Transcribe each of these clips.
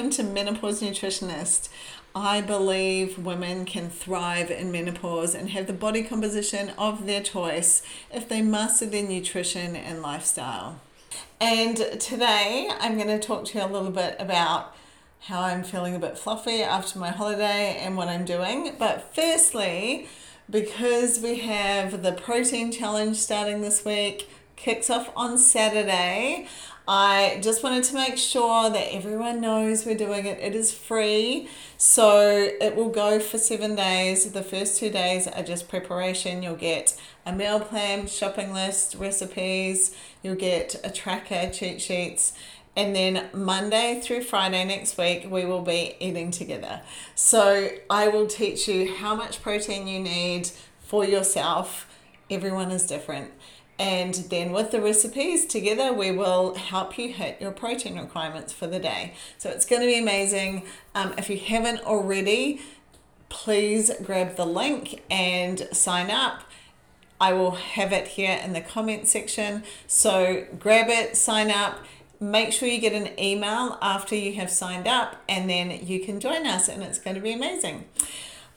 welcome to Menopause Nutritionist. I believe women can thrive in menopause and have the body composition of their choice if they master their nutrition and lifestyle. And today I'm going to talk to you a little bit about how I'm feeling a bit fluffy after my holiday and what I'm doing. But firstly, because we have the protein challenge starting this week, kicks off on Saturday. I just wanted to make sure that everyone knows we're doing it. It is free, so it will go for seven days. The first two days are just preparation. You'll get a meal plan, shopping list, recipes, you'll get a tracker, cheat sheets, and then Monday through Friday next week, we will be eating together. So I will teach you how much protein you need for yourself. Everyone is different. And then with the recipes together, we will help you hit your protein requirements for the day. So it's going to be amazing. Um, if you haven't already, please grab the link and sign up. I will have it here in the comment section. So grab it, sign up, make sure you get an email after you have signed up, and then you can join us, and it's going to be amazing.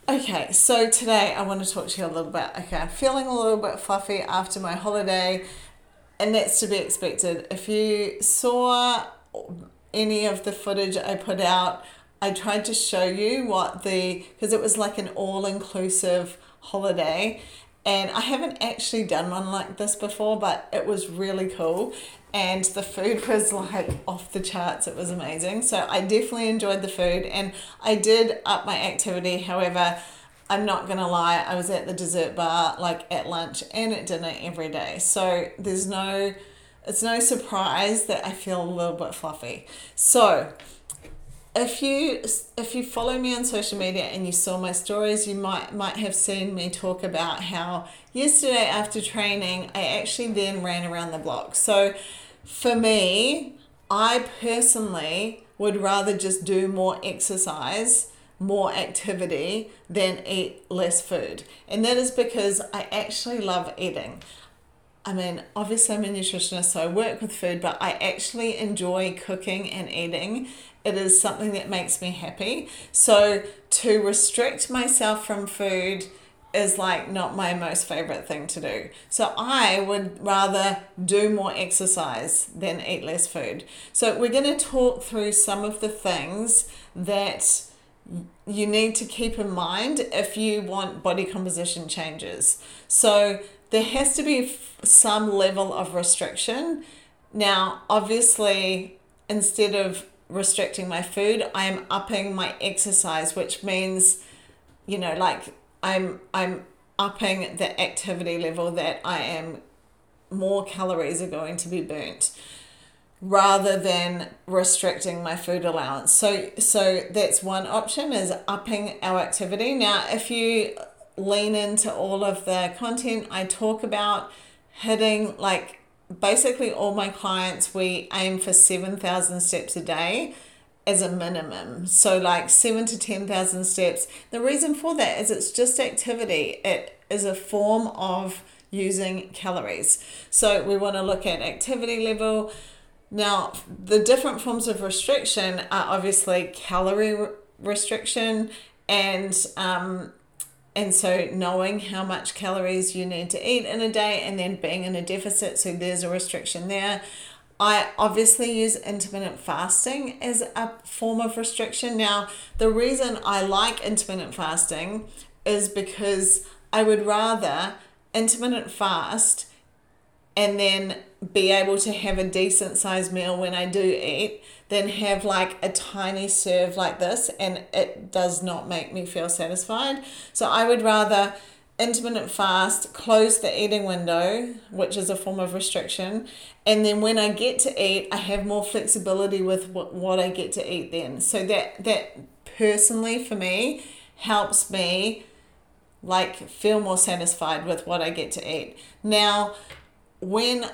Okay, so today I want to talk to you a little bit. Okay, I'm feeling a little bit fluffy after my holiday, and that's to be expected. If you saw any of the footage I put out, I tried to show you what the because it was like an all inclusive holiday, and I haven't actually done one like this before, but it was really cool and the food was like off the charts. It was amazing. So I definitely enjoyed the food and I did up my activity. However, I'm not gonna lie, I was at the dessert bar like at lunch and at dinner every day. So there's no it's no surprise that I feel a little bit fluffy. So if you if you follow me on social media and you saw my stories, you might might have seen me talk about how yesterday after training I actually then ran around the block. So for me, I personally would rather just do more exercise, more activity than eat less food. And that is because I actually love eating. I mean, obviously, I'm a nutritionist, so I work with food, but I actually enjoy cooking and eating. It is something that makes me happy. So, to restrict myself from food is like not my most favorite thing to do. So I would rather do more exercise than eat less food. So we're going to talk through some of the things that you need to keep in mind if you want body composition changes. So there has to be some level of restriction. Now, obviously, instead of restricting my food, I am upping my exercise, which means, you know, like I'm I'm upping the activity level that I am more calories are going to be burnt rather than restricting my food allowance. So so that's one option is upping our activity. Now if you lean into all of the content I talk about hitting like basically all my clients we aim for 7,000 steps a day as a minimum. So like seven to ten thousand steps. The reason for that is it's just activity. It is a form of using calories. So we want to look at activity level. Now, the different forms of restriction are obviously calorie restriction and um, and so knowing how much calories you need to eat in a day and then being in a deficit, so there's a restriction there. I obviously use intermittent fasting as a form of restriction. Now, the reason I like intermittent fasting is because I would rather intermittent fast and then be able to have a decent sized meal when I do eat than have like a tiny serve like this and it does not make me feel satisfied. So I would rather intermittent fast, close the eating window, which is a form of restriction, and then when I get to eat, I have more flexibility with what, what I get to eat then. So that that personally for me helps me like feel more satisfied with what I get to eat. Now, when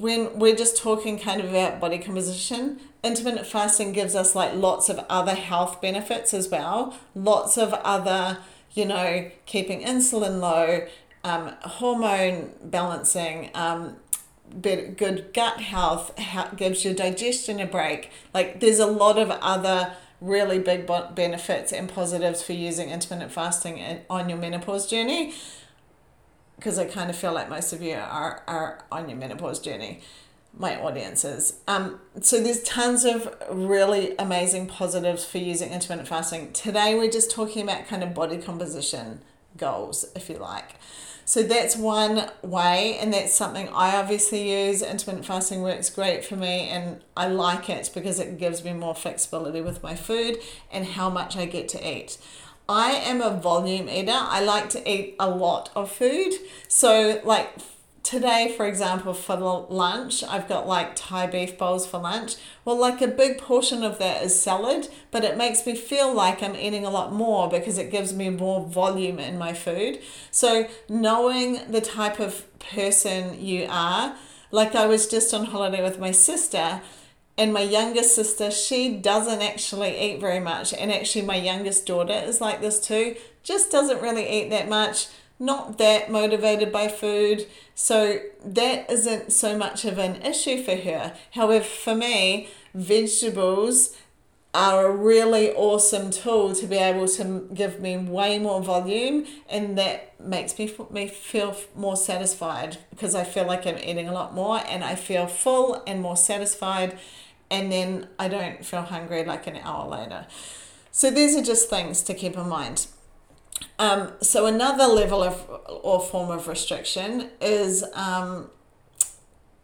when we're just talking kind of about body composition, intermittent fasting gives us like lots of other health benefits as well, lots of other you know, keeping insulin low, um, hormone balancing, um, good gut health, gives your digestion a break. Like there's a lot of other really big benefits and positives for using intermittent fasting on your menopause journey because I kind of feel like most of you are, are on your menopause journey, my audiences. Um, so there's tons of really amazing positives for using intermittent fasting. Today we're just talking about kind of body composition goals, if you like. So that's one way, and that's something I obviously use. Intermittent fasting works great for me, and I like it because it gives me more flexibility with my food and how much I get to eat. I am a volume eater. I like to eat a lot of food. So, like today, for example, for lunch, I've got like Thai beef bowls for lunch. Well, like a big portion of that is salad, but it makes me feel like I'm eating a lot more because it gives me more volume in my food. So, knowing the type of person you are, like I was just on holiday with my sister. And my youngest sister, she doesn't actually eat very much. And actually, my youngest daughter is like this too, just doesn't really eat that much not that motivated by food. So that isn't so much of an issue for her. However, for me, vegetables are a really awesome tool to be able to give me way more volume and that makes me, me feel more satisfied because I feel like I'm eating a lot more and I feel full and more satisfied and then I don't feel hungry like an hour later. So these are just things to keep in mind. Um, so another level of or form of restriction is um,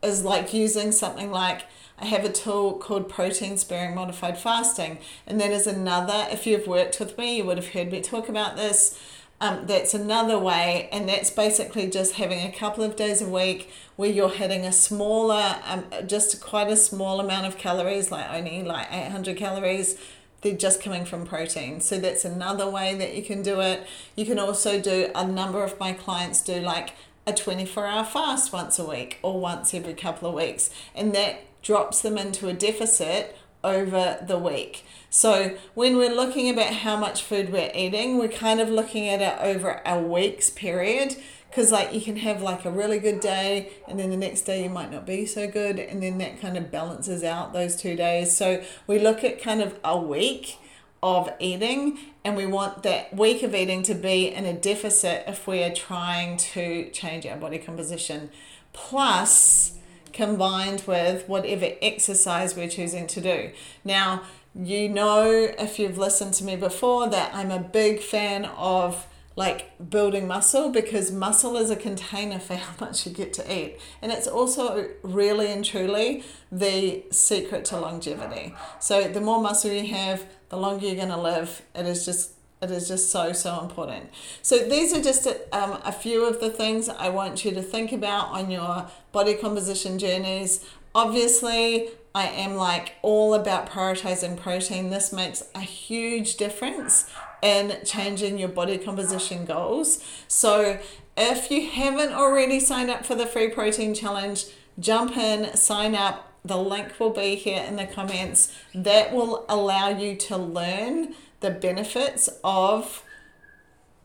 is like using something like I have a tool called protein sparing modified fasting, and that is another. If you've worked with me, you would have heard me talk about this. Um, that's another way, and that's basically just having a couple of days a week where you're hitting a smaller, um, just quite a small amount of calories, like only like 800 calories they're just coming from protein. So that's another way that you can do it. You can also do, a number of my clients do like a 24 hour fast once a week or once every couple of weeks. And that drops them into a deficit over the week. So when we're looking about how much food we're eating, we're kind of looking at it over a week's period because like you can have like a really good day and then the next day you might not be so good and then that kind of balances out those two days so we look at kind of a week of eating and we want that week of eating to be in a deficit if we are trying to change our body composition plus combined with whatever exercise we're choosing to do now you know if you've listened to me before that i'm a big fan of like building muscle because muscle is a container for how much you get to eat. And it's also really and truly the secret to longevity. So the more muscle you have, the longer you're going to live. It is just it is just so so important. So these are just a, um, a few of the things I want you to think about on your body composition journeys. Obviously, I am like all about prioritizing protein. This makes a huge difference in changing your body composition goals. So, if you haven't already signed up for the free protein challenge, jump in, sign up. The link will be here in the comments. That will allow you to learn the benefits of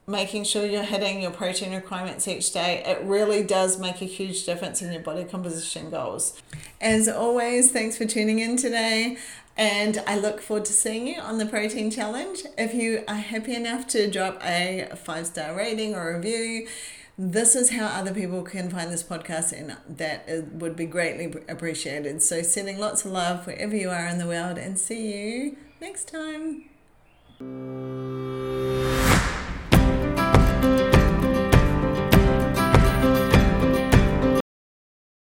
making sure you're hitting your protein requirements each day, it really does make a huge difference in your body composition goals. As always, thanks for tuning in today. And I look forward to seeing you on the protein challenge. If you are happy enough to drop a five star rating or review, this is how other people can find this podcast, and that would be greatly appreciated. So, sending lots of love wherever you are in the world, and see you next time. you